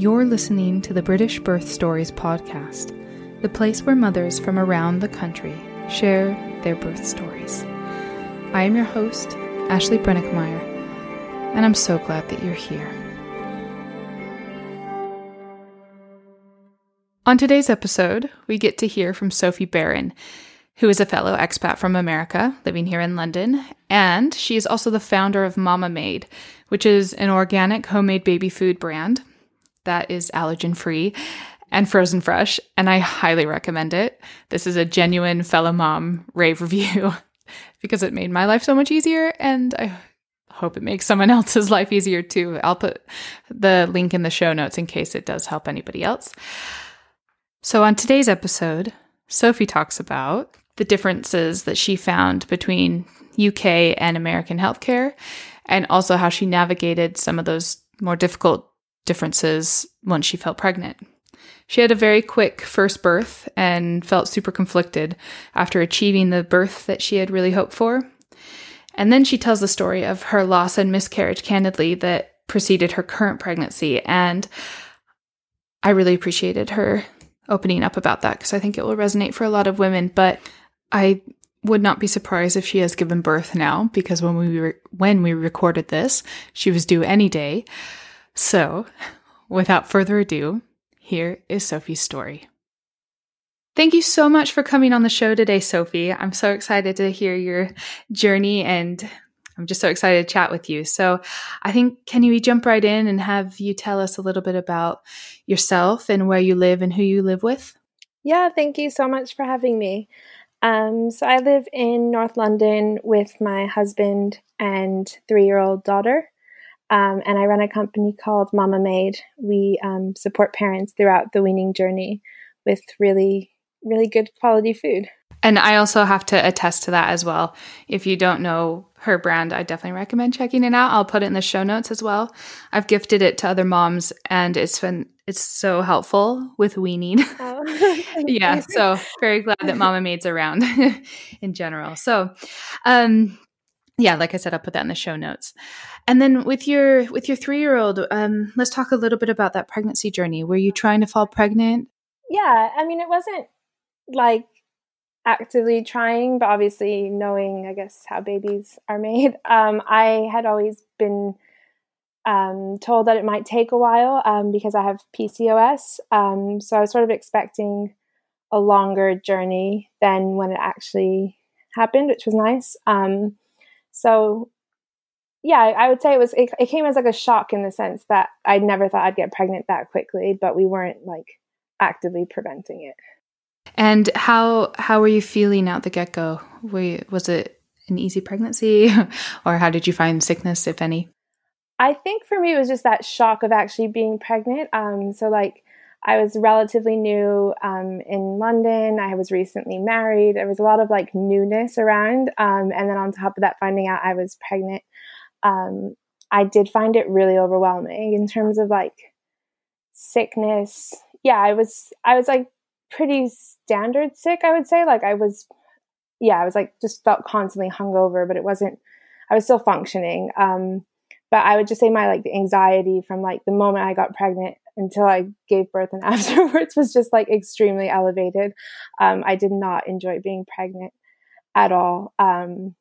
You're listening to the British Birth Stories podcast, the place where mothers from around the country share their birth stories. I am your host, Ashley Brenninkmeyer, and I'm so glad that you're here. On today's episode, we get to hear from Sophie Barron, who is a fellow expat from America living here in London, and she is also the founder of Mama Made, which is an organic homemade baby food brand that is allergen free and frozen fresh, and I highly recommend it. This is a genuine fellow mom rave review because it made my life so much easier, and I hope it makes someone else's life easier too. I'll put the link in the show notes in case it does help anybody else. So, on today's episode, Sophie talks about the differences that she found between UK and American healthcare, and also how she navigated some of those more difficult differences once she felt pregnant. She had a very quick first birth and felt super conflicted after achieving the birth that she had really hoped for. And then she tells the story of her loss and miscarriage candidly that preceded her current pregnancy. And I really appreciated her opening up about that because I think it will resonate for a lot of women. But I would not be surprised if she has given birth now because when we re- when we recorded this, she was due any day. So, without further ado, here is Sophie's story. Thank you so much for coming on the show today, Sophie. I'm so excited to hear your journey and I'm just so excited to chat with you. So, I think, can you jump right in and have you tell us a little bit about yourself and where you live and who you live with? Yeah, thank you so much for having me. Um, so, I live in North London with my husband and three year old daughter. Um, and I run a company called Mama Made. We um, support parents throughout the weaning journey with really, really good quality food. And I also have to attest to that as well. If you don't know her brand, I definitely recommend checking it out. I'll put it in the show notes as well. I've gifted it to other moms and it's been it's so helpful with weaning. Oh, yeah, so very glad that Mama Made's around in general. So, um yeah, like I said, I'll put that in the show notes. And then with your with your three year old, um, let's talk a little bit about that pregnancy journey. Were you trying to fall pregnant? Yeah, I mean, it wasn't like actively trying, but obviously knowing, I guess, how babies are made. Um, I had always been um, told that it might take a while um, because I have PCOS. Um, so I was sort of expecting a longer journey than when it actually happened, which was nice. So yeah, I would say it was it, it, came as like a shock in the sense that I never thought I'd get pregnant that quickly, but we weren't like actively preventing it. And how how were you feeling out the get go? Was it an easy pregnancy, or how did you find sickness, if any? I think for me it was just that shock of actually being pregnant. Um, so like I was relatively new um, in London. I was recently married. There was a lot of like newness around. Um, and then on top of that, finding out I was pregnant, um, I did find it really overwhelming in terms of like sickness. Yeah, I was, I was like pretty standard sick, I would say. Like I was, yeah, I was like just felt constantly hungover, but it wasn't, I was still functioning. Um, but I would just say my like anxiety from like the moment I got pregnant until I gave birth and afterwards was just like extremely elevated. Um, I did not enjoy being pregnant at all. Um,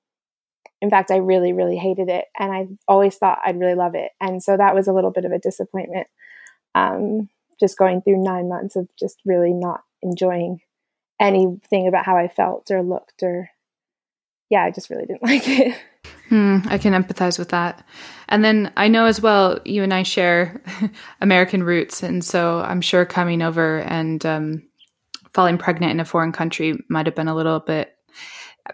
in fact, I really, really hated it. And I always thought I'd really love it. And so that was a little bit of a disappointment. Um, just going through nine months of just really not enjoying anything about how I felt or looked or yeah, I just really didn't like it. Hmm, I can empathize with that. And then I know as well, you and I share American roots. And so I'm sure coming over and um, falling pregnant in a foreign country might have been a little bit,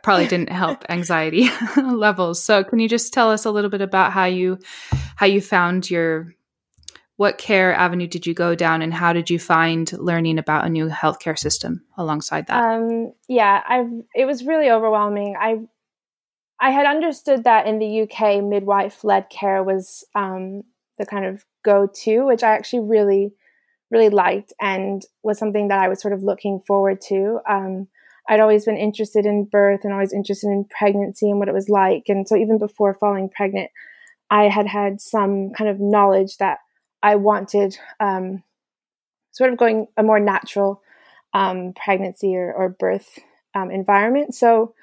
probably didn't help anxiety levels. So can you just tell us a little bit about how you, how you found your, what care avenue did you go down and how did you find learning about a new healthcare system alongside that? Um, yeah, I've, it was really overwhelming. I I had understood that in the UK, midwife led care was um, the kind of go to, which I actually really, really liked and was something that I was sort of looking forward to. Um, I'd always been interested in birth and always interested in pregnancy and what it was like. And so even before falling pregnant, I had had some kind of knowledge that I wanted um, sort of going a more natural um, pregnancy or, or birth um, environment. So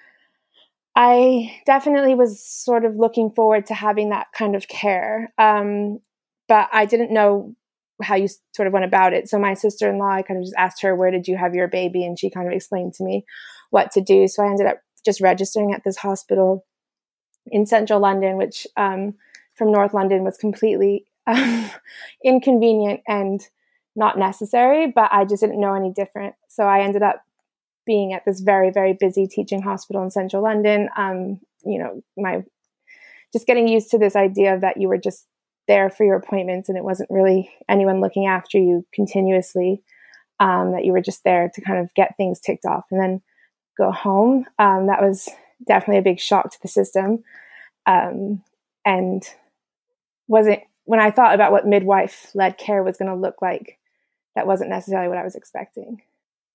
I definitely was sort of looking forward to having that kind of care. Um, but I didn't know how you sort of went about it. So my sister in law, I kind of just asked her, Where did you have your baby? And she kind of explained to me what to do. So I ended up just registering at this hospital in central London, which um, from North London was completely um, inconvenient and not necessary, but I just didn't know any different. So I ended up being at this very, very busy teaching hospital in central London. Um, you know, my just getting used to this idea of that you were just there for your appointments and it wasn't really anyone looking after you continuously, um, that you were just there to kind of get things ticked off and then go home. Um, that was definitely a big shock to the system. Um, and wasn't when I thought about what midwife led care was going to look like, that wasn't necessarily what I was expecting.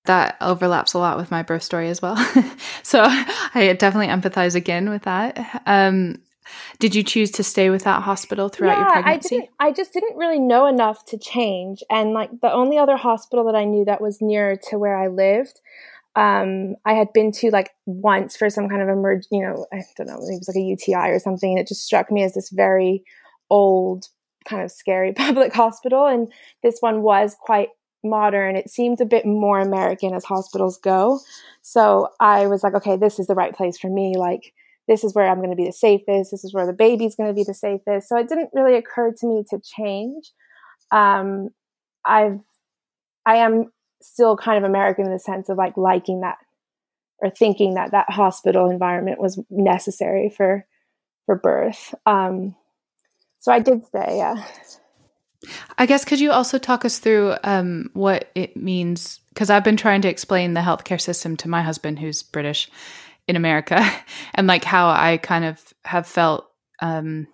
That overlaps a lot with my birth story as well. so I definitely empathize again with that. Um, did you choose to stay with that hospital throughout yeah, your pregnancy? I didn't I just didn't really know enough to change. And like the only other hospital that I knew that was near to where I lived, um, I had been to like once for some kind of emerg you know, I don't know, it was like a UTI or something, and it just struck me as this very old, kind of scary public hospital. And this one was quite modern. It seemed a bit more American as hospitals go. So I was like, okay, this is the right place for me. Like, this is where I'm going to be the safest. This is where the baby's going to be the safest. So it didn't really occur to me to change. Um, I've, I am still kind of American in the sense of like liking that or thinking that that hospital environment was necessary for for birth. Um, so I did stay. Yeah. I guess could you also talk us through um, what it means? Because I've been trying to explain the healthcare system to my husband, who's British, in America, and like how I kind of have felt um,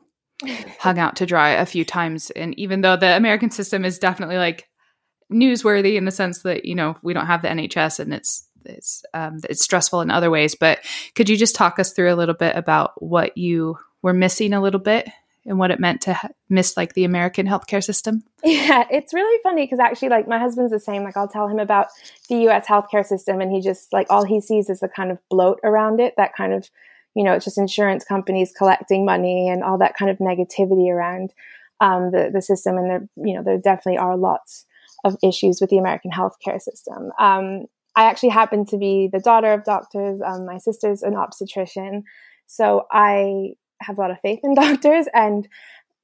hung out to dry a few times. And even though the American system is definitely like newsworthy in the sense that you know we don't have the NHS and it's it's um, it's stressful in other ways, but could you just talk us through a little bit about what you were missing a little bit and what it meant to ha- miss like the American healthcare system? Yeah, it's really funny because actually, like, my husband's the same. Like, I'll tell him about the US healthcare system, and he just, like, all he sees is the kind of bloat around it, that kind of, you know, it's just insurance companies collecting money and all that kind of negativity around um, the, the system. And there, you know, there definitely are lots of issues with the American healthcare system. Um, I actually happen to be the daughter of doctors. Um, my sister's an obstetrician. So I have a lot of faith in doctors. And,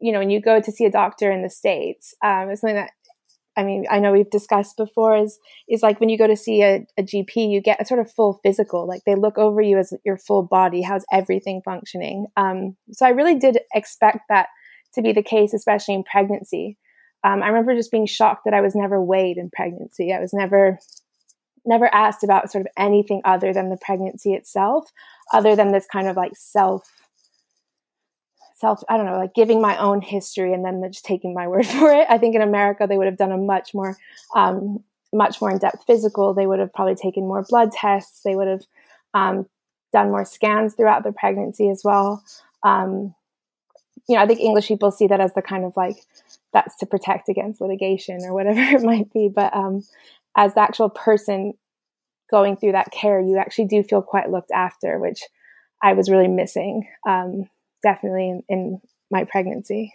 you know, when you go to see a doctor in the States, um, it's something that I mean, I know we've discussed before is is like when you go to see a, a, GP, you get a sort of full physical. Like they look over you as your full body, how's everything functioning. Um, so I really did expect that to be the case, especially in pregnancy. Um, I remember just being shocked that I was never weighed in pregnancy. I was never never asked about sort of anything other than the pregnancy itself, other than this kind of like self self i don't know like giving my own history and then just taking my word for it. I think in america they would have done a much more um, much more in-depth physical. They would have probably taken more blood tests. They would have um, done more scans throughout the pregnancy as well. Um, you know i think english people see that as the kind of like that's to protect against litigation or whatever it might be. But um, as the actual person going through that care you actually do feel quite looked after which i was really missing um, definitely in, in my pregnancy.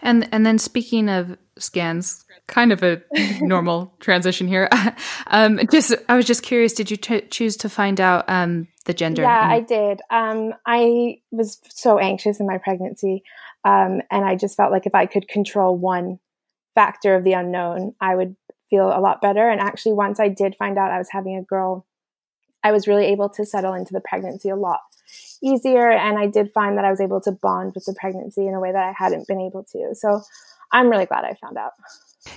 And and then speaking of scans, kind of a normal transition here. um, just I was just curious, did you t- choose to find out um, the gender? Yeah, I did. Um, I was so anxious in my pregnancy, um, and I just felt like if I could control one factor of the unknown, I would feel a lot better. And actually, once I did find out I was having a girl, I was really able to settle into the pregnancy a lot easier. And I did find that I was able to bond with the pregnancy in a way that I hadn't been able to. So I'm really glad I found out.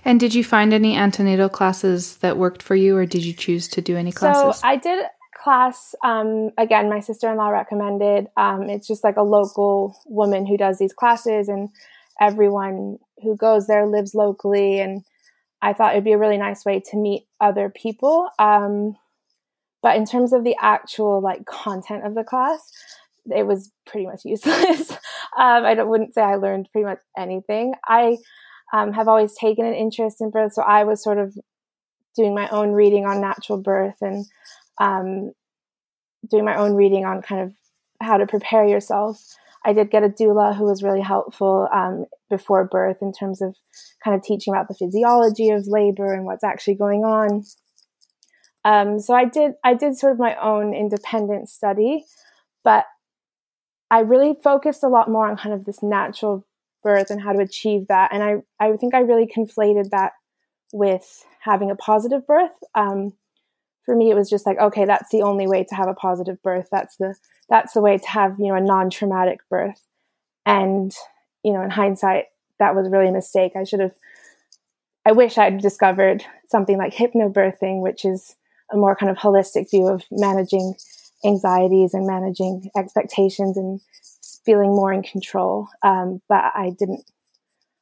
And did you find any antenatal classes that worked for you, or did you choose to do any classes? So I did class. Um, again, my sister in law recommended. Um, it's just like a local woman who does these classes, and everyone who goes there lives locally. And I thought it'd be a really nice way to meet other people. Um, but in terms of the actual like content of the class, it was pretty much useless. um, I wouldn't say I learned pretty much anything. I um, have always taken an interest in birth. So I was sort of doing my own reading on natural birth and um, doing my own reading on kind of how to prepare yourself. I did get a doula who was really helpful um, before birth in terms of kind of teaching about the physiology of labor and what's actually going on. Um, so I did I did sort of my own independent study, but I really focused a lot more on kind of this natural birth and how to achieve that. And I I think I really conflated that with having a positive birth. Um, for me, it was just like okay, that's the only way to have a positive birth. That's the that's the way to have you know a non-traumatic birth. And you know, in hindsight, that was really a mistake. I should have. I wish I'd discovered something like hypnobirthing, which is a more kind of holistic view of managing anxieties and managing expectations and feeling more in control. Um, but I didn't,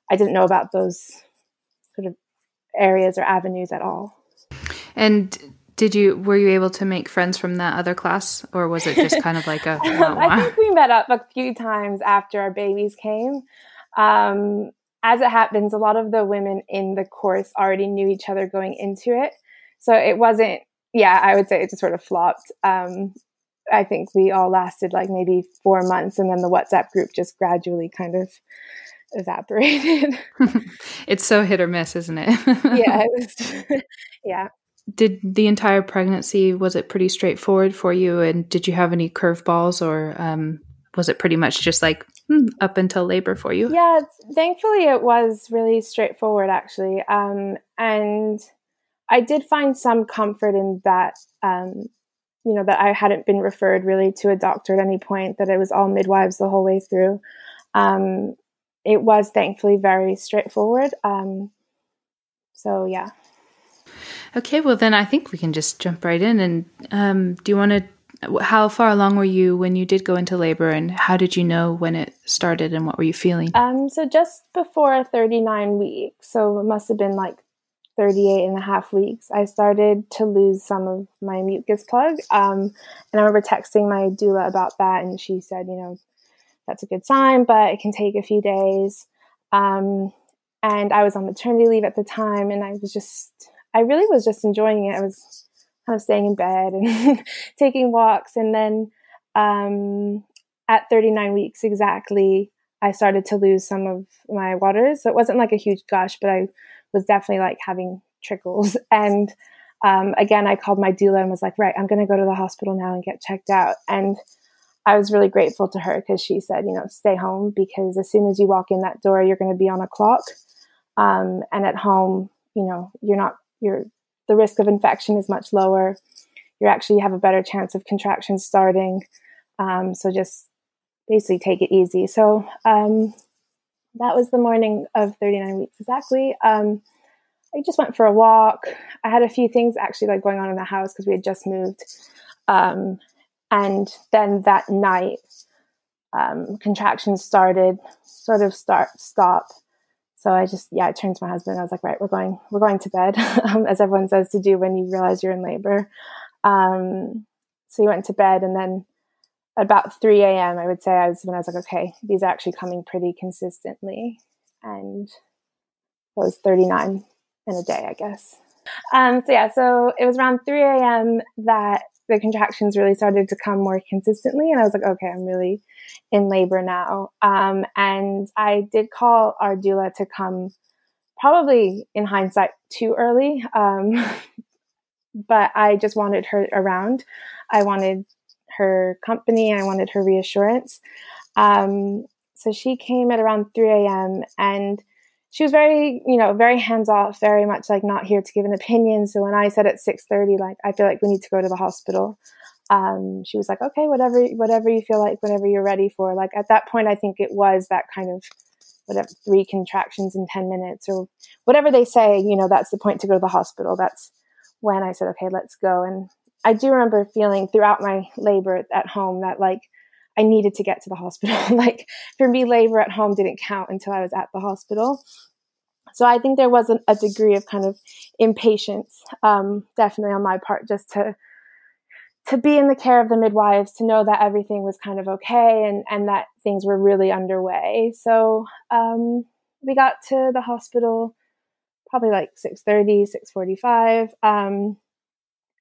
I didn't know about those sort of areas or avenues at all. And did you were you able to make friends from that other class, or was it just kind of like a? I think we met up a few times after our babies came. Um, as it happens, a lot of the women in the course already knew each other going into it, so it wasn't yeah, I would say it just sort of flopped. Um, I think we all lasted like maybe four months, and then the WhatsApp group just gradually kind of evaporated. it's so hit or miss, isn't it? yeah, it was. yeah. Did the entire pregnancy was it pretty straightforward for you, and did you have any curveballs, or um, was it pretty much just like hmm, up until labor for you? Yeah, thankfully it was really straightforward actually, um, and I did find some comfort in that, um, you know, that I hadn't been referred really to a doctor at any point, that it was all midwives the whole way through. Um, it was thankfully very straightforward. Um, so, yeah. Okay, well, then I think we can just jump right in. And um, do you want to? How far along were you when you did go into labor, and how did you know when it started, and what were you feeling? Um, so just before 39 weeks, so it must have been like 38 and a half weeks, I started to lose some of my mucus plug. Um, and I remember texting my doula about that, and she said, you know, that's a good sign, but it can take a few days. Um, and I was on maternity leave at the time, and I was just, I really was just enjoying it. I was kind of staying in bed and taking walks. And then um, at 39 weeks exactly, I started to lose some of my waters. So it wasn't like a huge gush, but I was definitely like having trickles. And um, again, I called my doula and was like, right, I'm going to go to the hospital now and get checked out. And I was really grateful to her because she said, you know, stay home because as soon as you walk in that door, you're going to be on a clock. Um, and at home, you know, you're not, you're, the risk of infection is much lower. You actually have a better chance of contractions starting. Um, so just basically take it easy. So um, that was the morning of 39 weeks exactly. Um, I just went for a walk. I had a few things actually like going on in the house because we had just moved. Um, and then that night, um, contractions started, sort of start stop. So I just yeah, I turned to my husband. I was like, right, we're going we're going to bed, um, as everyone says to do when you realize you're in labor. Um, so we went to bed, and then about 3 a.m., I would say I was when I was like, okay, these are actually coming pretty consistently. And it was 39 in a day, I guess. Um, so yeah, so it was around 3 a.m. that the contractions really started to come more consistently. And I was like, okay, I'm really in labor now. Um, and I did call our doula to come probably in hindsight too early. Um, but I just wanted her around. I wanted her company. I wanted her reassurance. Um, so she came at around 3 a.m. and she was very, you know, very hands off, very much like not here to give an opinion. So when I said at 6:30, like I feel like we need to go to the hospital, um, she was like, okay, whatever, whatever you feel like, whatever you're ready for. Like at that point, I think it was that kind of whatever three contractions in 10 minutes or whatever they say. You know, that's the point to go to the hospital. That's when I said, okay, let's go. And I do remember feeling throughout my labor at home that like I needed to get to the hospital. like for me, labor at home didn't count until I was at the hospital. So I think there was an, a degree of kind of impatience, um, definitely on my part, just to to be in the care of the midwives, to know that everything was kind of okay and and that things were really underway. So um, we got to the hospital probably like 6.30 6.45 um,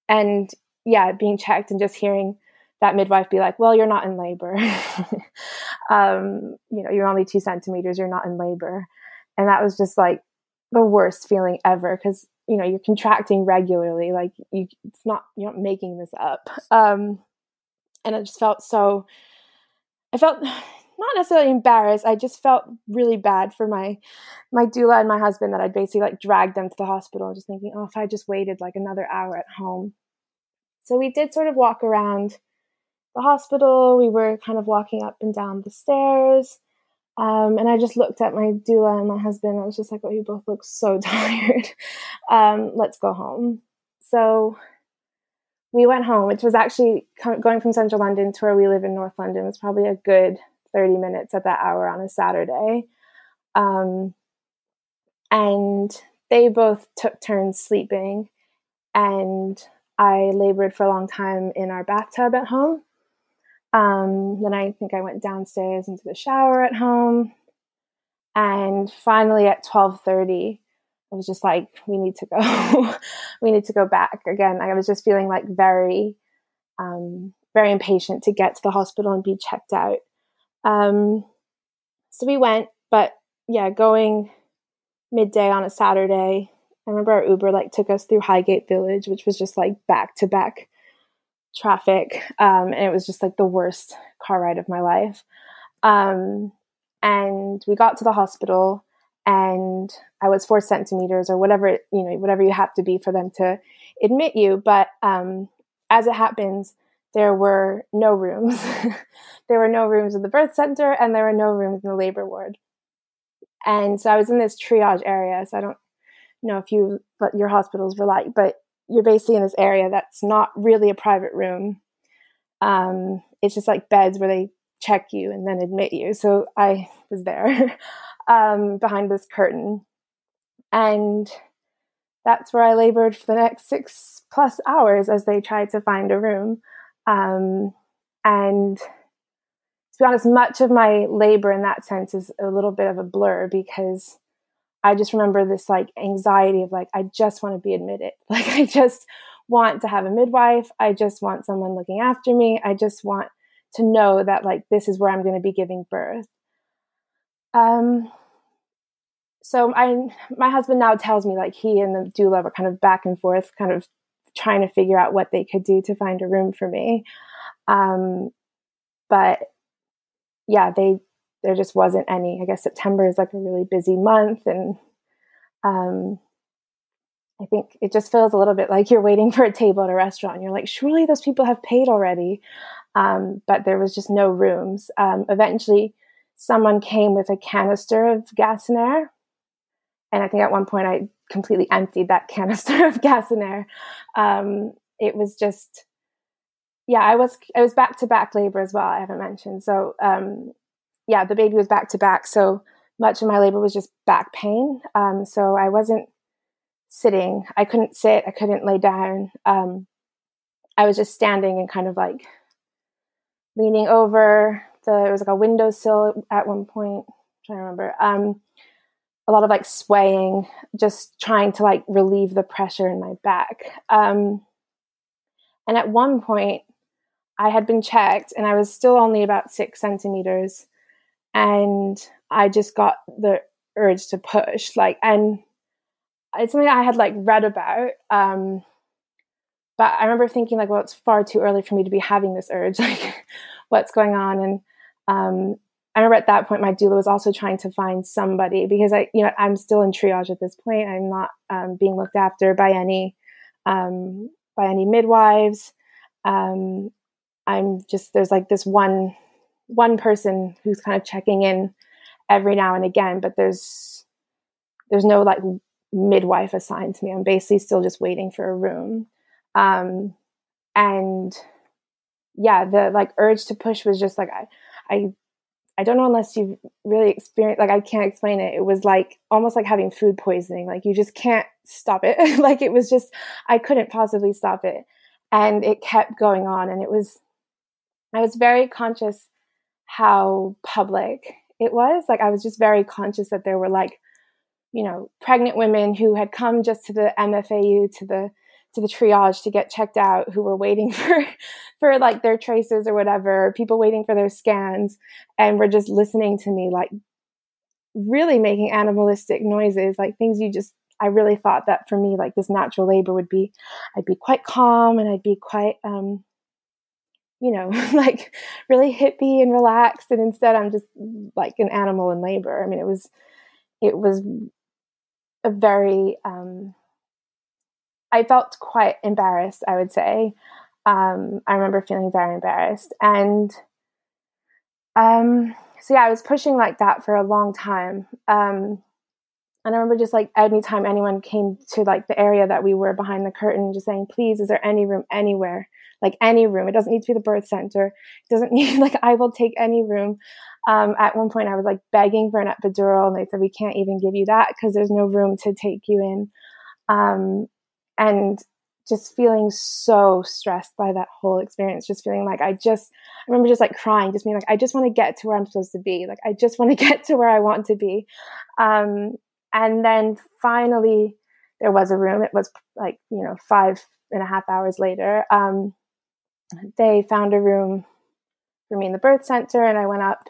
and yeah being checked and just hearing that midwife be like well you're not in labor um, you know you're only two centimeters you're not in labor and that was just like the worst feeling ever because you know you're contracting regularly like you it's not you're not making this up um, and i just felt so i felt not necessarily embarrassed. I just felt really bad for my my doula and my husband that I'd basically like dragged them to the hospital, just thinking, oh, if I just waited like another hour at home. So we did sort of walk around the hospital. We were kind of walking up and down the stairs. Um, and I just looked at my doula and my husband. I was just like, oh, you both look so tired. um, let's go home. So we went home, which was actually going from central London to where we live in North London was probably a good 30 minutes at that hour on a Saturday. Um, and they both took turns sleeping. And I labored for a long time in our bathtub at home. Um, then I think I went downstairs into the shower at home. And finally at 1230, I was just like, we need to go. we need to go back. Again, I was just feeling like very, um, very impatient to get to the hospital and be checked out. Um, so we went, but yeah, going midday on a Saturday. I remember our Uber like took us through Highgate Village, which was just like back to back traffic, um, and it was just like the worst car ride of my life. Um, and we got to the hospital, and I was four centimeters or whatever you know, whatever you have to be for them to admit you. But um, as it happens, there were no rooms. there were no rooms in the birth center and there were no rooms in the labor ward. And so I was in this triage area. So I don't know if you but your hospitals like, but you're basically in this area that's not really a private room. Um, it's just like beds where they check you and then admit you. So I was there um, behind this curtain. And that's where I labored for the next six plus hours as they tried to find a room. Um, and to be honest, much of my labor in that sense is a little bit of a blur because I just remember this like anxiety of like, I just want to be admitted. Like, I just want to have a midwife. I just want someone looking after me. I just want to know that like this is where I'm going to be giving birth. Um, so I, my husband now tells me like he and the doula were kind of back and forth, kind of trying to figure out what they could do to find a room for me. Um, but yeah, they there just wasn't any. I guess September is like a really busy month, and um, I think it just feels a little bit like you're waiting for a table at a restaurant. And you're like, surely those people have paid already, um, but there was just no rooms. Um, eventually, someone came with a canister of gas and air, and I think at one point I completely emptied that canister of gas and air. Um, it was just, yeah, I was I was back to back labor as well. I haven't mentioned. So um, yeah, the baby was back to back. So much of my labor was just back pain. Um, so I wasn't sitting. I couldn't sit. I couldn't lay down. Um, I was just standing and kind of like leaning over. The, there was like a windowsill at one point. I'm trying to remember. Um, a lot of like swaying, just trying to like relieve the pressure in my back. Um, and at one point, I had been checked and I was still only about six centimeters. And I just got the urge to push. Like, and it's something I had like read about. Um, but I remember thinking, like, well, it's far too early for me to be having this urge. Like, what's going on? And um, I remember at that point, my doula was also trying to find somebody because I, you know, I'm still in triage at this point. I'm not um, being looked after by any, um, by any midwives. Um, I'm just there's like this one, one person who's kind of checking in every now and again, but there's, there's no like midwife assigned to me. I'm basically still just waiting for a room. Um, and yeah, the like urge to push was just like I, I I don't know unless you've really experienced like I can't explain it. It was like almost like having food poisoning. Like you just can't stop it. like it was just I couldn't possibly stop it. And it kept going on and it was I was very conscious how public it was. Like I was just very conscious that there were like you know, pregnant women who had come just to the MFAU to the to the triage to get checked out who were waiting for for like their traces or whatever people waiting for their scans and were just listening to me like really making animalistic noises like things you just i really thought that for me like this natural labor would be i'd be quite calm and i'd be quite um you know like really hippie and relaxed and instead i'm just like an animal in labor i mean it was it was a very um I felt quite embarrassed, I would say. Um, I remember feeling very embarrassed. And um, so, yeah, I was pushing like that for a long time. Um, and I remember just like anytime anyone came to like the area that we were behind the curtain, just saying, please, is there any room anywhere? Like any room. It doesn't need to be the birth center. It doesn't need, like, I will take any room. Um, at one point, I was like begging for an epidural, and they said, we can't even give you that because there's no room to take you in. Um, and just feeling so stressed by that whole experience just feeling like i just i remember just like crying just being like i just want to get to where i'm supposed to be like i just want to get to where i want to be um, and then finally there was a room it was like you know five and a half hours later um, they found a room for me in the birth center and i went up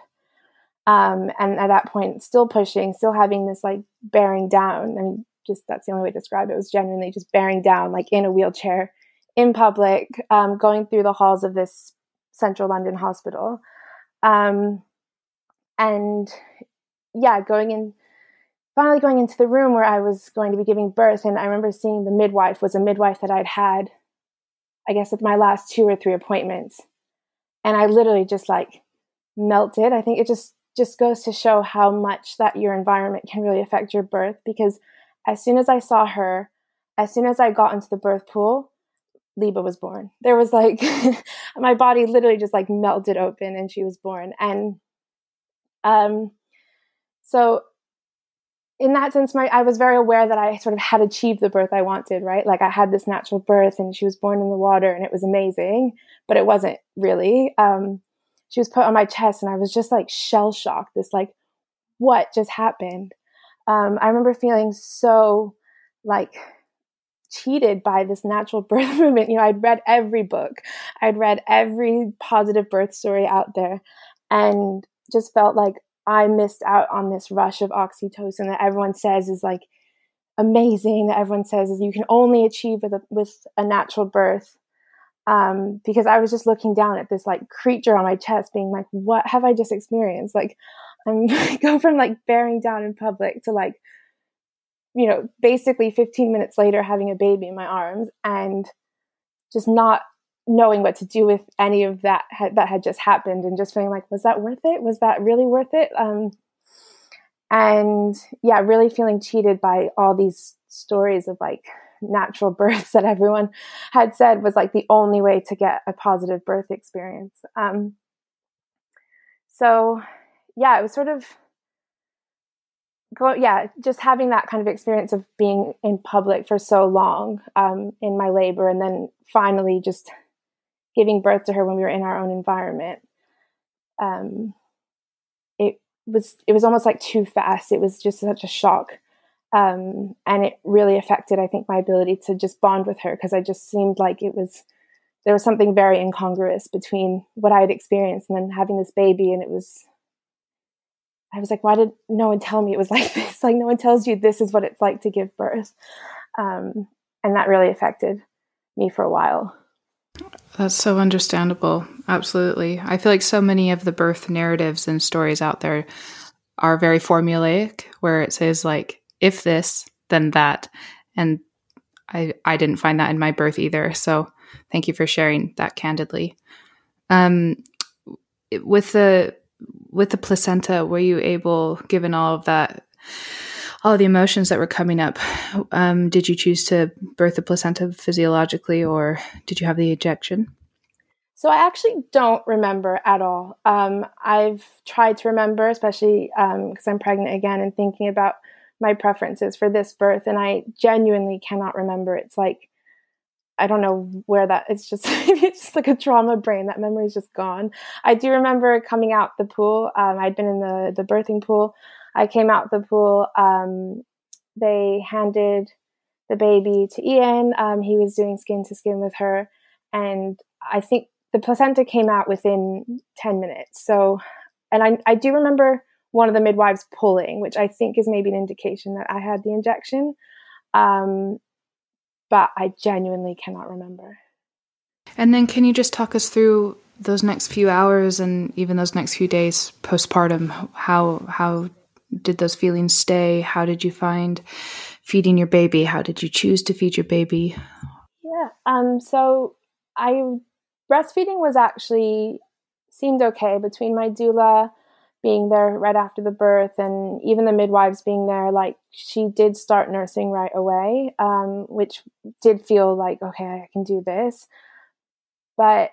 um, and at that point still pushing still having this like bearing down. I mean just that's the only way to describe it was genuinely just bearing down like in a wheelchair in public um, going through the halls of this central london hospital. Um, and yeah going in finally going into the room where i was going to be giving birth and i remember seeing the midwife was a midwife that i'd had i guess at my last two or three appointments and i literally just like melted i think it just just goes to show how much that your environment can really affect your birth because as soon as I saw her, as soon as I got into the birth pool, Liba was born. There was like my body literally just like melted open and she was born. And um so in that sense my I was very aware that I sort of had achieved the birth I wanted, right? Like I had this natural birth and she was born in the water and it was amazing, but it wasn't really. Um she was put on my chest and I was just like shell shocked. This like what just happened? um, I remember feeling so like cheated by this natural birth movement. You know, I'd read every book, I'd read every positive birth story out there, and just felt like I missed out on this rush of oxytocin that everyone says is like amazing, that everyone says is you can only achieve with a, with a natural birth. Um, because I was just looking down at this like creature on my chest, being like, "What have I just experienced?" Like, I'm go from like bearing down in public to like, you know, basically 15 minutes later having a baby in my arms and just not knowing what to do with any of that had, that had just happened and just feeling like, was that worth it? Was that really worth it? Um, and yeah, really feeling cheated by all these stories of like natural births that everyone had said was like the only way to get a positive birth experience. Um, so yeah, it was sort of yeah, just having that kind of experience of being in public for so long um, in my labor, and then finally just giving birth to her when we were in our own environment. Um, it was it was almost like too fast. It was just such a shock. Um, and it really affected, I think, my ability to just bond with her because I just seemed like it was there was something very incongruous between what I had experienced and then having this baby, and it was I was like, why did no one tell me it was like this? Like, no one tells you this is what it's like to give birth. Um, and that really affected me for a while. That's so understandable. Absolutely. I feel like so many of the birth narratives and stories out there are very formulaic, where it says, like, if this, then that. And I, I didn't find that in my birth either. So thank you for sharing that candidly. Um, with the with the placenta, were you able, given all of that, all the emotions that were coming up, um, did you choose to birth the placenta physiologically or did you have the injection? So I actually don't remember at all. Um, I've tried to remember, especially because um, I'm pregnant again and thinking about my preferences for this birth, and I genuinely cannot remember. It's like I don't know where that it's just it's just like a trauma brain. That memory is just gone. I do remember coming out the pool. Um, I'd been in the the birthing pool. I came out the pool um, they handed the baby to Ian. Um, he was doing skin to skin with her, and I think the placenta came out within 10 minutes. So, and I, I do remember one of the midwives pulling, which I think is maybe an indication that I had the injection. Um, but I genuinely cannot remember. And then, can you just talk us through those next few hours and even those next few days postpartum? How how did those feelings stay? How did you find feeding your baby? How did you choose to feed your baby? Yeah. Um. So I breastfeeding was actually seemed okay between my doula being there right after the birth and even the midwives being there like she did start nursing right away um, which did feel like okay i can do this but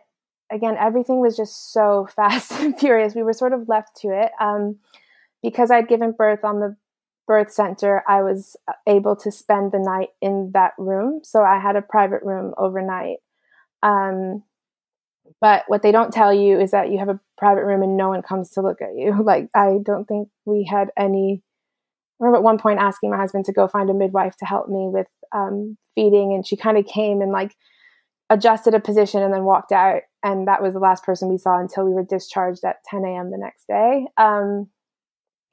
again everything was just so fast and furious we were sort of left to it um, because i'd given birth on the birth center i was uh, able to spend the night in that room so i had a private room overnight um, but what they don't tell you is that you have a private room and no one comes to look at you. Like, I don't think we had any. I remember at one point asking my husband to go find a midwife to help me with um, feeding, and she kind of came and like adjusted a position and then walked out. And that was the last person we saw until we were discharged at 10 a.m. the next day. Um,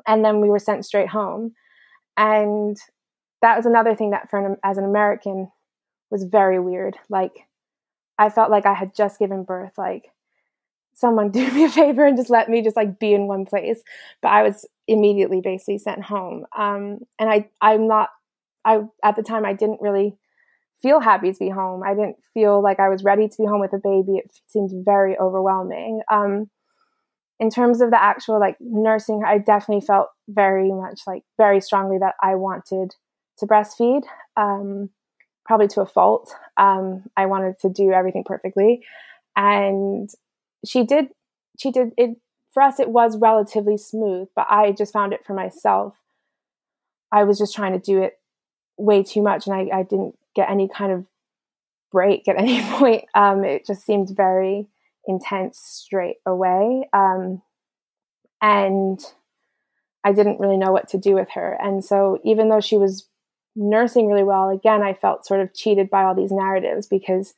and then we were sent straight home. And that was another thing that, for an, as an American, was very weird. Like, I felt like I had just given birth. Like, someone do me a favor and just let me just like be in one place. But I was immediately basically sent home. Um, and I, I'm not, I, at the time, I didn't really feel happy to be home. I didn't feel like I was ready to be home with a baby. It seemed very overwhelming. Um, in terms of the actual like nursing, I definitely felt very much like very strongly that I wanted to breastfeed. Um, probably to a fault. Um, I wanted to do everything perfectly, and she did. She did it for us. It was relatively smooth, but I just found it for myself. I was just trying to do it way too much, and I, I didn't get any kind of break at any point. Um, it just seemed very intense straight away, um, and I didn't really know what to do with her. And so, even though she was nursing really well, again, I felt sort of cheated by all these narratives because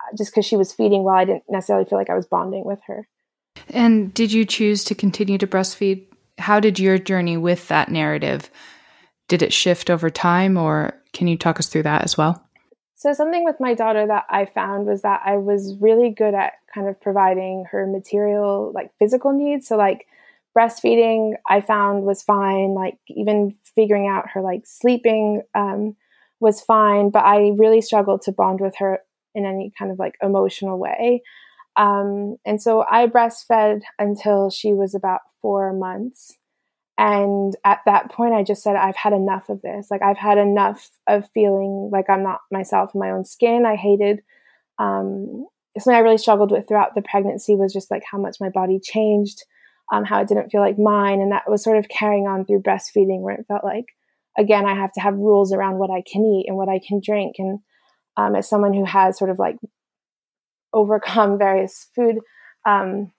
uh, just because she was feeding well, I didn't necessarily feel like I was bonding with her. And did you choose to continue to breastfeed? How did your journey with that narrative? Did it shift over time, or can you talk us through that as well? So, something with my daughter that I found was that I was really good at kind of providing her material, like physical needs. So, like breastfeeding i found was fine. Like even figuring out her like sleeping um, was fine. But i really struggled to bond with her in any kind of like emotional way. Um, and so i breastfed until she was about four months and at that point i just said i've had enough of this like i've had enough of feeling like i'm not myself in my own skin i hated um, something i really struggled with throughout the pregnancy was just like how much my body changed um, how it didn't feel like mine. And that was sort of carrying on through breastfeeding, where it felt like, again, I have to have rules around what I can eat and what I can drink. And um, as someone who has sort of like overcome various food um,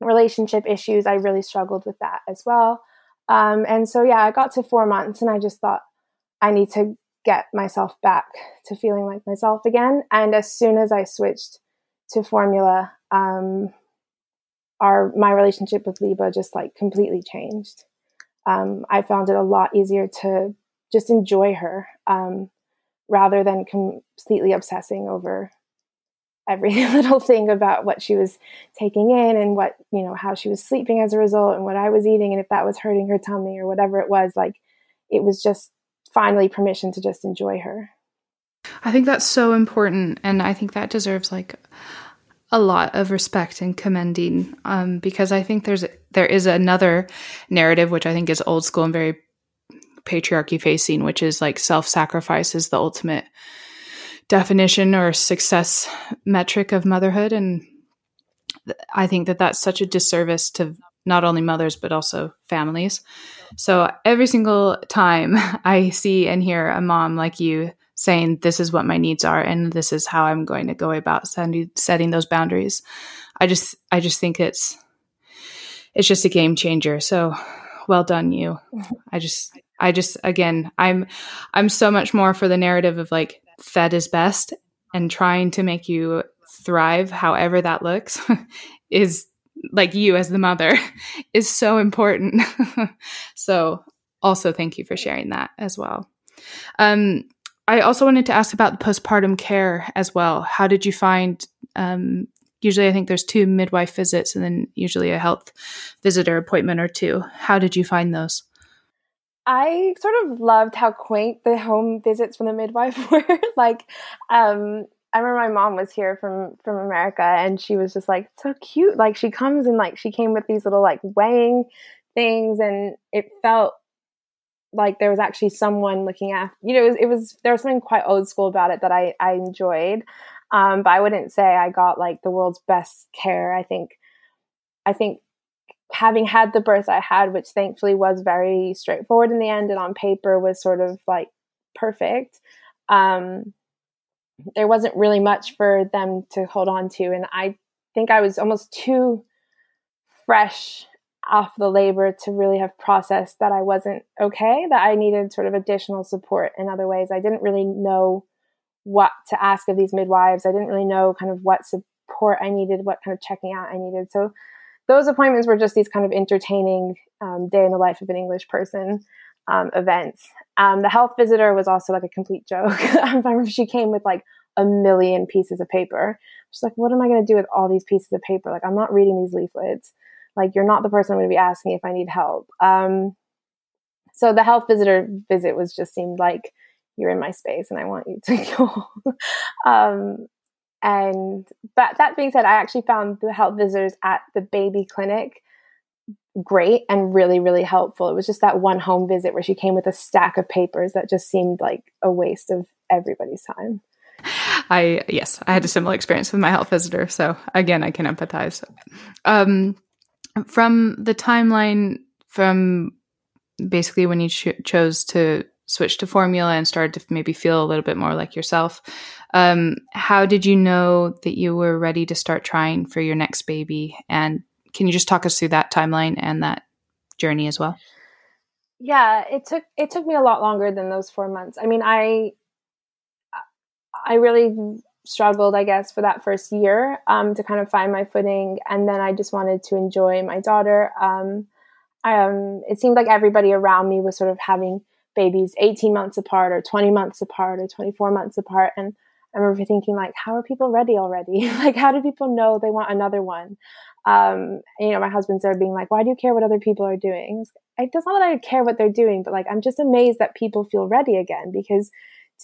relationship issues, I really struggled with that as well. Um, and so, yeah, I got to four months and I just thought, I need to get myself back to feeling like myself again. And as soon as I switched to formula, um, our my relationship with Liba just like completely changed. Um, I found it a lot easier to just enjoy her um, rather than completely obsessing over every little thing about what she was taking in and what you know how she was sleeping as a result and what I was eating and if that was hurting her tummy or whatever it was like it was just finally permission to just enjoy her. I think that's so important and I think that deserves like a lot of respect and commending um, because I think there's there is another narrative which I think is old school and very patriarchy facing, which is like self sacrifice is the ultimate definition or success metric of motherhood, and I think that that's such a disservice to not only mothers but also families. So every single time I see and hear a mom like you saying this is what my needs are and this is how I'm going to go about setting, those boundaries. I just I just think it's it's just a game changer. So well done you. I just I just again, I'm I'm so much more for the narrative of like fed is best and trying to make you thrive however that looks is like you as the mother is so important. so also thank you for sharing that as well. Um, I also wanted to ask about the postpartum care as well. How did you find? Um, usually, I think there's two midwife visits and then usually a health visitor appointment or two. How did you find those? I sort of loved how quaint the home visits from the midwife were. like, um, I remember my mom was here from from America, and she was just like so cute. Like she comes and like she came with these little like weighing things, and it felt like there was actually someone looking after. You know, it was, it was there was something quite old school about it that I I enjoyed. Um, but I wouldn't say I got like the world's best care. I think I think having had the birth I had, which thankfully was very straightforward in the end and on paper was sort of like perfect. Um, there wasn't really much for them to hold on to. And I think I was almost too fresh off the labor to really have processed that I wasn't okay, that I needed sort of additional support in other ways. I didn't really know what to ask of these midwives. I didn't really know kind of what support I needed, what kind of checking out I needed. So those appointments were just these kind of entertaining um, day in the life of an English person um, events. Um, the health visitor was also like a complete joke. I remember she came with like a million pieces of paper. She's like, what am I going to do with all these pieces of paper? Like, I'm not reading these leaflets. Like, you're not the person I'm going to be asking if I need help. Um, so the health visitor visit was just seemed like you're in my space and I want you to go. And but that being said, I actually found the health visitors at the baby clinic great and really, really helpful. It was just that one home visit where she came with a stack of papers that just seemed like a waste of everybody's time. I yes, I had a similar experience with my health visitor, so again, I can empathize. Um, from the timeline from basically when you cho- chose to switch to formula and started to maybe feel a little bit more like yourself, um, how did you know that you were ready to start trying for your next baby? And can you just talk us through that timeline and that journey as well? Yeah, it took it took me a lot longer than those four months. I mean, I I really struggled, I guess, for that first year um, to kind of find my footing, and then I just wanted to enjoy my daughter. Um, um, it seemed like everybody around me was sort of having babies 18 months apart, or 20 months apart, or 24 months apart, and I remember thinking like, how are people ready already? like, how do people know they want another one? Um, you know, my husband's there being like, why do you care what other people are doing? It's not that I care what they're doing, but like, I'm just amazed that people feel ready again because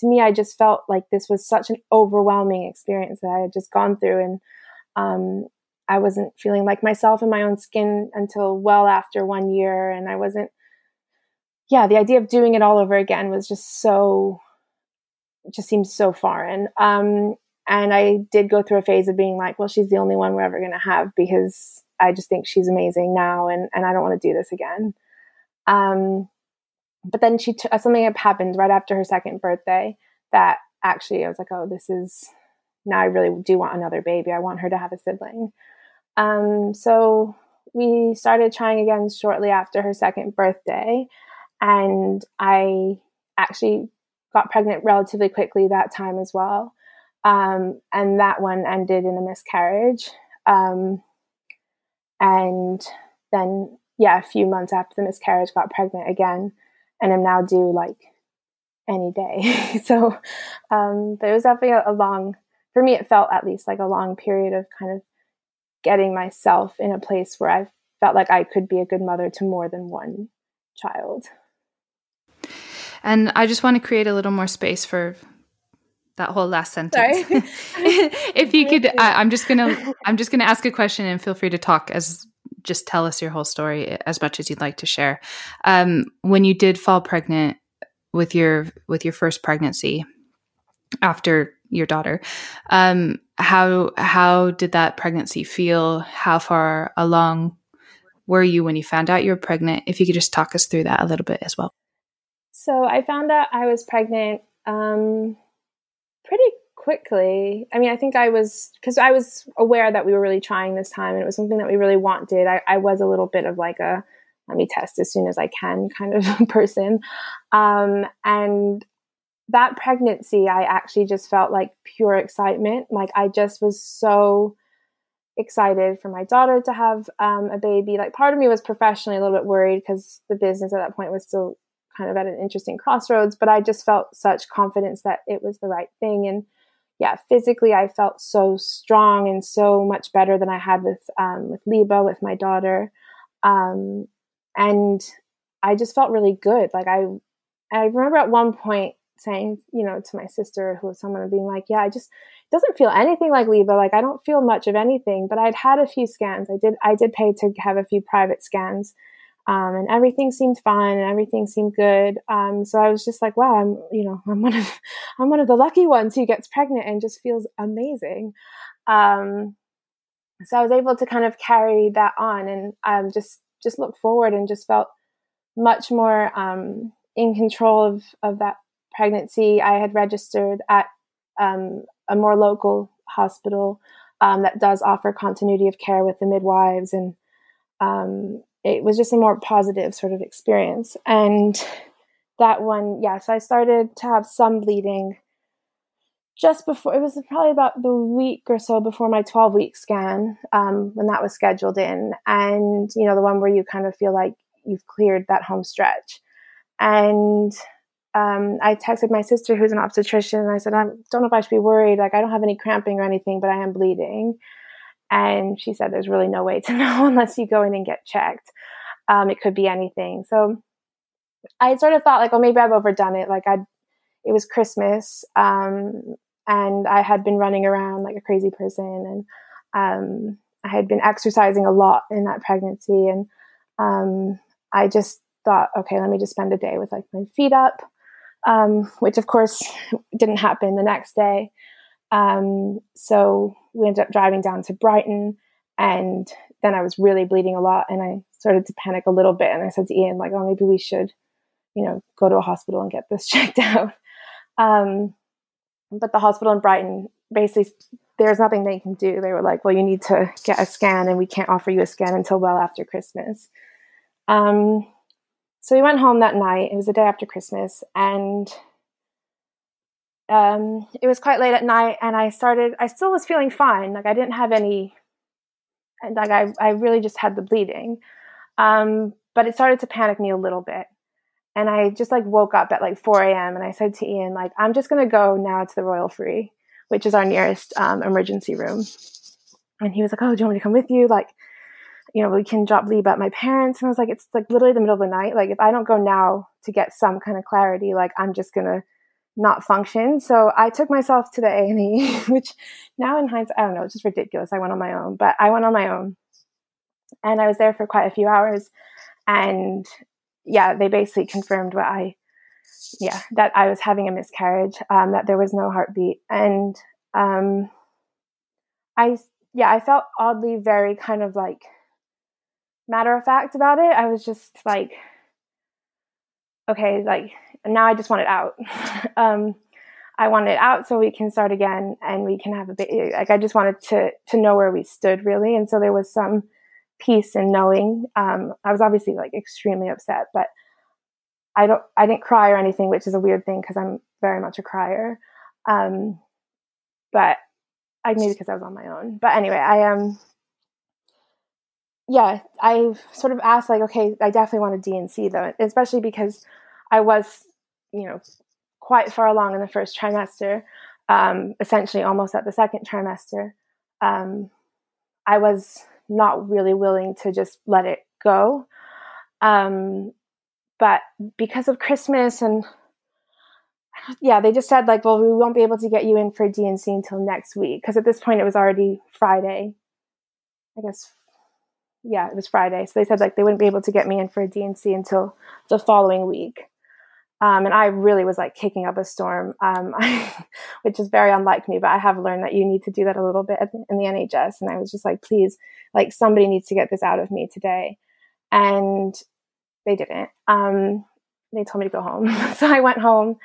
to me, I just felt like this was such an overwhelming experience that I had just gone through. And um, I wasn't feeling like myself in my own skin until well after one year. And I wasn't, yeah, the idea of doing it all over again was just so, just seems so foreign. Um, and I did go through a phase of being like, well, she's the only one we're ever going to have because I just think she's amazing now and, and I don't want to do this again. Um, but then she t- something had happened right after her second birthday that actually I was like, oh, this is now I really do want another baby. I want her to have a sibling. Um, so we started trying again shortly after her second birthday, and I actually got pregnant relatively quickly that time as well. Um, and that one ended in a miscarriage. Um, and then, yeah, a few months after the miscarriage, got pregnant again and I'm now due like any day. so um, there was definitely a, a long, for me, it felt at least like a long period of kind of getting myself in a place where I felt like I could be a good mother to more than one child. And I just want to create a little more space for that whole last sentence. if you could, I, I'm just gonna, I'm just gonna ask a question, and feel free to talk as just tell us your whole story as much as you'd like to share. Um, when you did fall pregnant with your with your first pregnancy after your daughter, um, how how did that pregnancy feel? How far along were you when you found out you were pregnant? If you could just talk us through that a little bit as well. So I found out I was pregnant um, pretty quickly. I mean, I think I was because I was aware that we were really trying this time, and it was something that we really wanted. I, I was a little bit of like a let me test as soon as I can kind of person. Um, and that pregnancy, I actually just felt like pure excitement. Like I just was so excited for my daughter to have um, a baby. Like part of me was professionally a little bit worried because the business at that point was still kind of at an interesting crossroads, but I just felt such confidence that it was the right thing. And yeah, physically, I felt so strong and so much better than I had with um, with Liba, with my daughter, um, and I just felt really good. Like I, I remember at one point saying, you know, to my sister who was someone being like, "Yeah, I just doesn't feel anything like Liba. Like I don't feel much of anything." But I'd had a few scans. I did. I did pay to have a few private scans, um, and everything seemed fine and everything seemed good. Um, so I was just like, "Wow, I'm, you know, I'm one of, I'm one of the lucky ones who gets pregnant and just feels amazing." Um, so I was able to kind of carry that on and um, just just look forward and just felt much more um, in control of of that pregnancy, I had registered at um, a more local hospital that does offer continuity of care with the midwives, and um, it was just a more positive sort of experience. And that one, yes, I started to have some bleeding just before it was probably about the week or so before my 12 week scan um, when that was scheduled in and you know the one where you kind of feel like you've cleared that home stretch and um, I texted my sister, who's an obstetrician, and I said, I don't know if I should be worried. Like, I don't have any cramping or anything, but I am bleeding. And she said, There's really no way to know unless you go in and get checked. Um, it could be anything. So I sort of thought, like, oh, maybe I've overdone it. Like, I, it was Christmas, um, and I had been running around like a crazy person, and um, I had been exercising a lot in that pregnancy, and um, I just thought, okay, let me just spend a day with like my feet up um, which of course didn't happen the next day. Um, so we ended up driving down to Brighton, and then I was really bleeding a lot, and I started to panic a little bit. And I said to Ian, like, "Oh, maybe we should, you know, go to a hospital and get this checked out." Um, but the hospital in Brighton basically there's nothing they can do. They were like, "Well, you need to get a scan, and we can't offer you a scan until well after Christmas." Um, so we went home that night. It was the day after Christmas, and um, it was quite late at night. And I started. I still was feeling fine. Like I didn't have any. And like I, I really just had the bleeding, um, but it started to panic me a little bit. And I just like woke up at like 4 a.m. and I said to Ian, like, I'm just gonna go now to the Royal Free, which is our nearest um, emergency room. And he was like, Oh, do you want me to come with you? Like, you know, we can drop Liba at my parents. And I was like, it's like literally the middle of the night. Like if I don't go now to get some kind of clarity, like I'm just gonna not function. So I took myself to the A and E, which now in hindsight, I don't know, it's just ridiculous. I went on my own, but I went on my own, and I was there for quite a few hours. And yeah, they basically confirmed what I, yeah, that I was having a miscarriage, um, that there was no heartbeat, and um, I, yeah, I felt oddly very kind of like matter of fact about it. I was just like, okay, like now I just want it out. um, I want it out so we can start again and we can have a bit like I just wanted to to know where we stood really. And so there was some peace in knowing. Um, I was obviously like extremely upset, but I don't I didn't cry or anything, which is a weird thing because I'm very much a crier. Um, but I maybe because I was on my own. But anyway, I um yeah, I sort of asked like, okay, I definitely want a D&C though, especially because I was, you know, quite far along in the first trimester, um, essentially almost at the second trimester. Um, I was not really willing to just let it go. Um, but because of Christmas and yeah, they just said like, well, we won't be able to get you in for D&C until next week because at this point it was already Friday. I guess yeah, it was Friday. So they said like they wouldn't be able to get me in for a D&C until the following week. Um, and I really was like kicking up a storm, um, which is very unlike me. But I have learned that you need to do that a little bit in the NHS. And I was just like, please, like somebody needs to get this out of me today. And they didn't. Um, they told me to go home. so I went home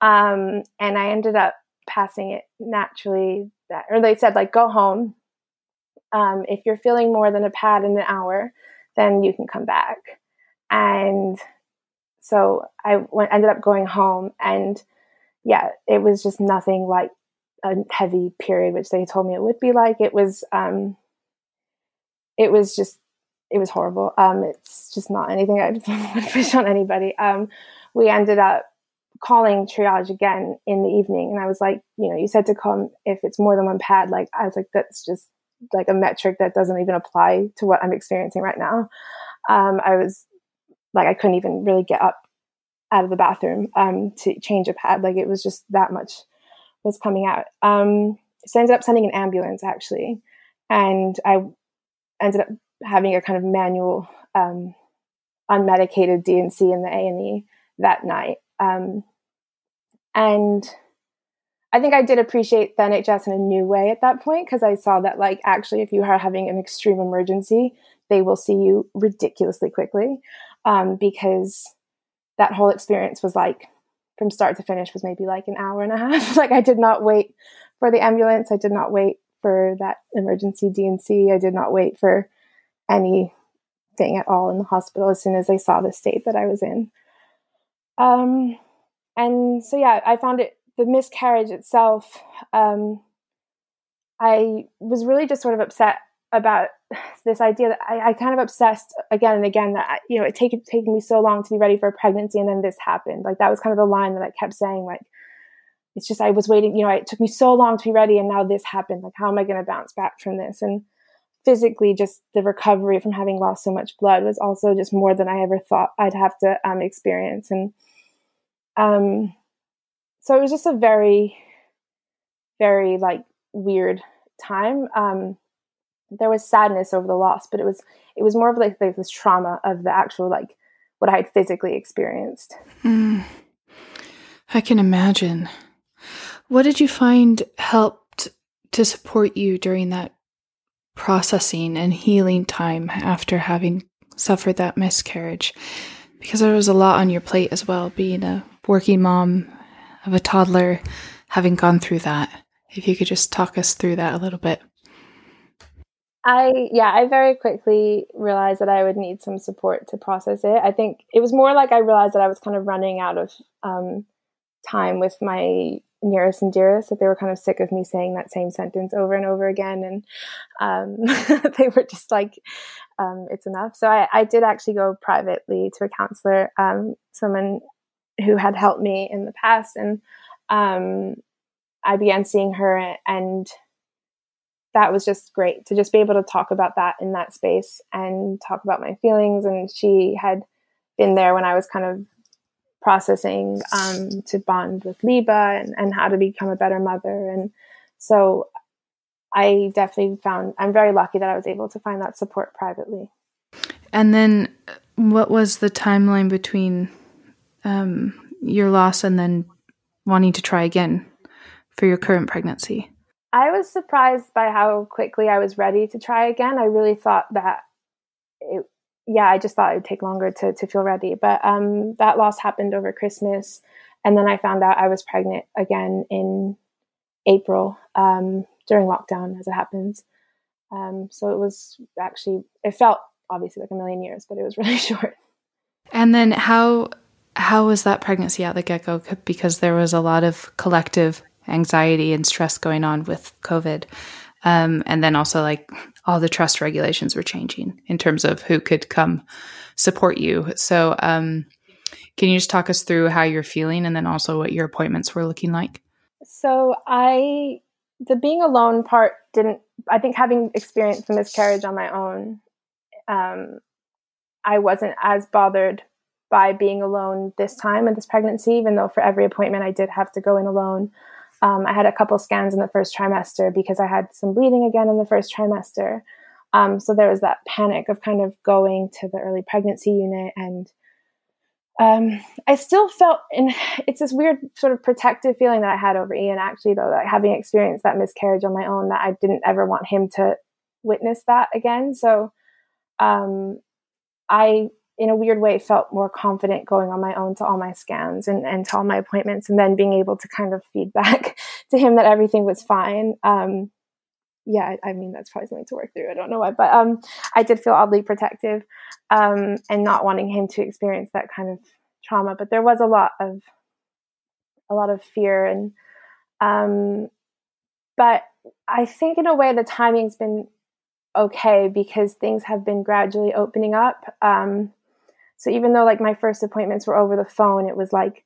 um, and I ended up passing it naturally. That, or they said like, go home um, if you're feeling more than a pad in an hour, then you can come back. and so I went, ended up going home, and yeah, it was just nothing like a heavy period, which they told me it would be like. It was, um, it was just, it was horrible. Um, it's just not anything I'd wish on anybody. Um, we ended up calling triage again in the evening, and I was like, you know, you said to come if it's more than one pad. Like, I was like, that's just like a metric that doesn't even apply to what I'm experiencing right now. Um, I was like, I couldn't even really get up out of the bathroom um, to change a pad. Like, it was just that much was coming out. Um, so I ended up sending an ambulance actually, and I ended up having a kind of manual, um, unmedicated D&C in the A and E that night. Um, and I think I did appreciate the NHS in a new way at that point because I saw that, like, actually, if you are having an extreme emergency, they will see you ridiculously quickly um, because that whole experience was like from start to finish was maybe like an hour and a half. like I did not wait for the ambulance. I did not wait for that emergency D&C. I did not wait for anything at all in the hospital as soon as I saw the state that I was in. Um, and so yeah, I found it the miscarriage itself. Um, I was really just sort of upset about this idea that I, I, kind of obsessed again and again that you know it taken taken me so long to be ready for a pregnancy and then this happened. Like that was kind of the line that I kept saying like it's just I was waiting you know it took me so long to be ready and now this happened. Like how am I going to bounce back from this? And physically just the recovery from having lost so much blood was also just more than I ever thought I'd have to um, experience. And um so it was just a very very like weird time. Um there was sadness over the loss, but it was it was more of like, like this trauma of the actual like what I had physically experienced. Mm, I can imagine. What did you find helped to support you during that processing and healing time after having suffered that miscarriage? Because there was a lot on your plate as well, being a working mom of a toddler, having gone through that. If you could just talk us through that a little bit. I yeah, I very quickly realized that I would need some support to process it. I think it was more like I realized that I was kind of running out of um, time with my nearest and dearest. That they were kind of sick of me saying that same sentence over and over again, and um, they were just like, um, "It's enough." So I, I, did actually go privately to a counselor, um, someone who had helped me in the past, and um, I began seeing her and that was just great to just be able to talk about that in that space and talk about my feelings. And she had been there when I was kind of processing um, to bond with Liba and, and how to become a better mother. And so I definitely found, I'm very lucky that I was able to find that support privately. And then what was the timeline between um, your loss and then wanting to try again for your current pregnancy? I was surprised by how quickly I was ready to try again. I really thought that it, yeah, I just thought it would take longer to, to feel ready. But um, that loss happened over Christmas. And then I found out I was pregnant again in April um, during lockdown, as it happens. Um, so it was actually, it felt obviously like a million years, but it was really short. And then how how was that pregnancy at the get go? Because there was a lot of collective anxiety and stress going on with COVID. Um, and then also, like, all the trust regulations were changing in terms of who could come support you. So, um, can you just talk us through how you're feeling and then also what your appointments were looking like? So, I, the being alone part didn't, I think having experienced the miscarriage on my own, um, I wasn't as bothered by being alone this time in this pregnancy, even though for every appointment I did have to go in alone. Um, I had a couple scans in the first trimester because I had some bleeding again in the first trimester. Um, so there was that panic of kind of going to the early pregnancy unit. And um, I still felt, and it's this weird sort of protective feeling that I had over Ian, actually, though, like having experienced that miscarriage on my own, that I didn't ever want him to witness that again. So um, I in a weird way felt more confident going on my own to all my scans and, and to all my appointments and then being able to kind of feed back to him that everything was fine um, yeah, I, I, mean that's probably something to work through. I don't know why, but um, I did feel oddly protective, um, and not wanting him to experience that kind of trauma. But there was a lot of a lot of fear and um, but I think in a way the timing's been okay because things have been gradually opening up. Um, so even though like my first appointments were over the phone, it was like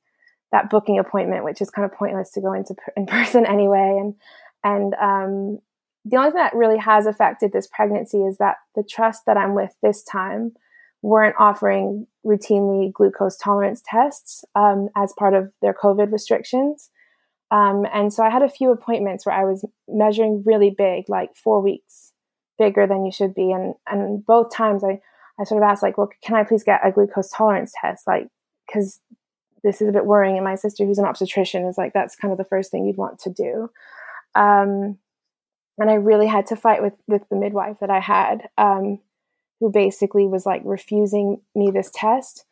that booking appointment, which is kind of pointless to go into in person anyway. And and um, the only thing that really has affected this pregnancy is that the trust that I'm with this time weren't offering routinely glucose tolerance tests um, as part of their COVID restrictions. Um, and so I had a few appointments where I was measuring really big, like four weeks bigger than you should be. And, and both times I, I sort of asked, like, well, can I please get a glucose tolerance test? Like, because this is a bit worrying. And my sister, who's an obstetrician, is like, that's kind of the first thing you'd want to do. Um, and I really had to fight with, with the midwife that I had. Um, who basically was like refusing me this test.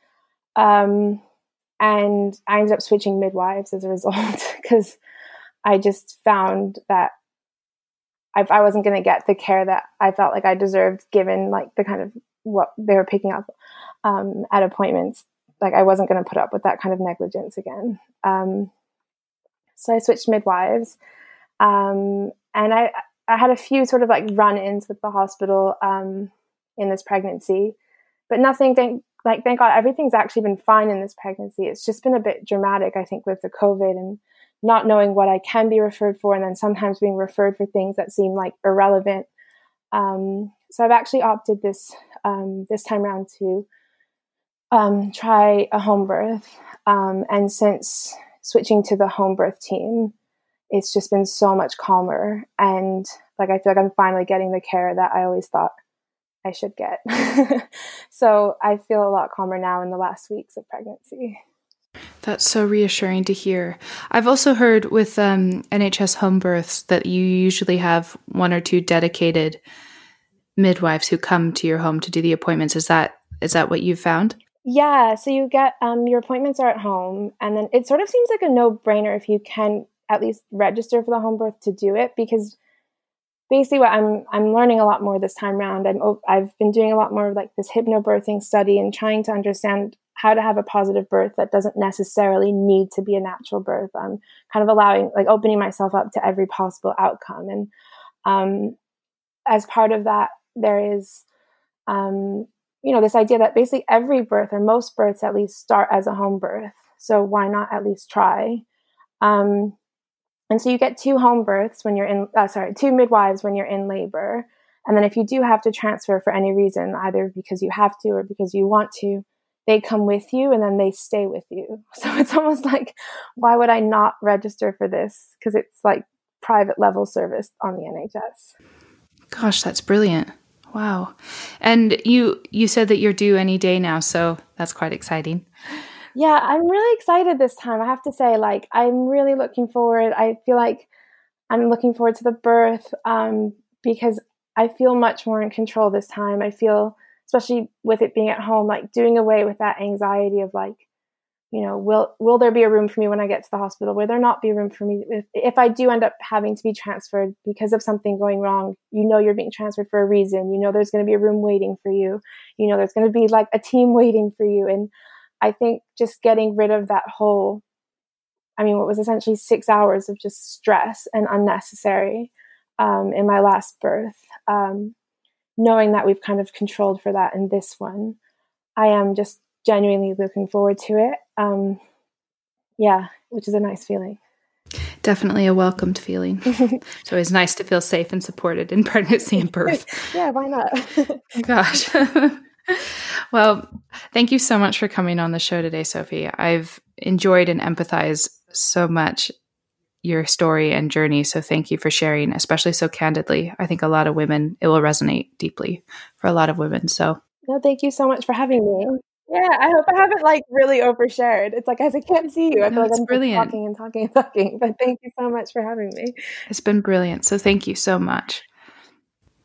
Um, and I ended up switching midwives as a result because I just found that I, I wasn't going to get the care that I felt like I deserved given like the kind of what they were picking up um, at appointments. Like I wasn't going to put up with that kind of negligence again. Um, so I switched midwives, um, and I I had a few sort of like run-ins with the hospital. Um, in this pregnancy. But nothing, thank like thank God, everything's actually been fine in this pregnancy. It's just been a bit dramatic, I think, with the COVID and not knowing what I can be referred for, and then sometimes being referred for things that seem like irrelevant. Um, so I've actually opted this um, this time around to um, try a home birth, um, and since switching to the home birth team, it's just been so much calmer, and like I feel like I'm finally getting the care that I always thought I should get. so I feel a lot calmer now in the last weeks of pregnancy. That's so reassuring to hear. I've also heard with um, NHS home births that you usually have one or two dedicated midwives who come to your home to do the appointments. Is that is that what you've found? Yeah. So you get um, your appointments are at home, and then it sort of seems like a no brainer if you can at least register for the home birth to do it because basically what I'm I'm learning a lot more this time around. I'm I've been doing a lot more of like this hypnobirthing study and trying to understand how to have a positive birth that doesn't necessarily need to be a natural birth. I'm kind of allowing like opening myself up to every possible outcome. And um, as part of that, there is um, you know this idea that basically every birth or most births at least start as a home birth. So why not at least try? Um, and so you get two home births when you're in, uh, sorry, two midwives when you're in labor. And then if you do have to transfer for any reason, either because you have to or because you want to, they come with you and then they stay with you. So it's almost like, why would I not register for this? Because it's like private level service on the NHS. Gosh, that's brilliant. Wow. And you you said that you're due any day now, so that's quite exciting. Yeah, I'm really excited this time. I have to say, like, I'm really looking forward. I feel like I'm looking forward to the birth um, because I feel much more in control this time. I feel, especially with it being at home, like doing away with that anxiety of like, you know, will will there be a room for me when I get to the hospital? Will there not be a room for me if, if I do end up having to be transferred because of something going wrong? You know, you're being transferred for a reason. You know, there's going to be a room waiting for you. You know, there's going to be like a team waiting for you, and I think just getting rid of that whole, I mean, what was essentially six hours of just stress and unnecessary um, in my last birth, um, knowing that we've kind of controlled for that in this one, I am just genuinely looking forward to it. Um, yeah, which is a nice feeling. Definitely a welcomed feeling. So it's nice to feel safe and supported in pregnancy and birth. yeah, why not? Gosh well, thank you so much for coming on the show today, Sophie. I've enjoyed and empathized so much your story and journey. So thank you for sharing, especially so candidly. I think a lot of women, it will resonate deeply for a lot of women. So, no, thank you so much for having me. Yeah, I hope I haven't like really overshared. It's like as I can't see you, I feel like I'm brilliant. talking and talking and talking. But thank you so much for having me. It's been brilliant. So thank you so much.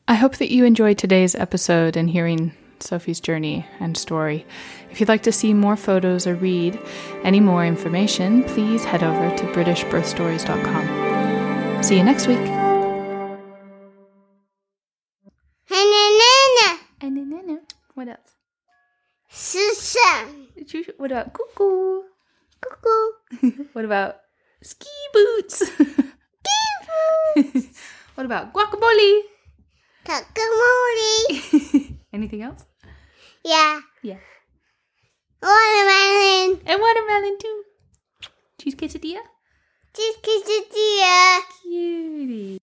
I hope that you enjoyed today's episode and hearing Sophie's journey and story. If you'd like to see more photos or read any more information, please head over to BritishBirthStories.com. See you next week. What else? Susan. What about cuckoo? Cuckoo. what about ski boots? what about guacamole? Guacamole. Anything else? Yeah. Yeah. Watermelon. And watermelon too. Cheese quesadilla? Cheese quesadilla. Cutie.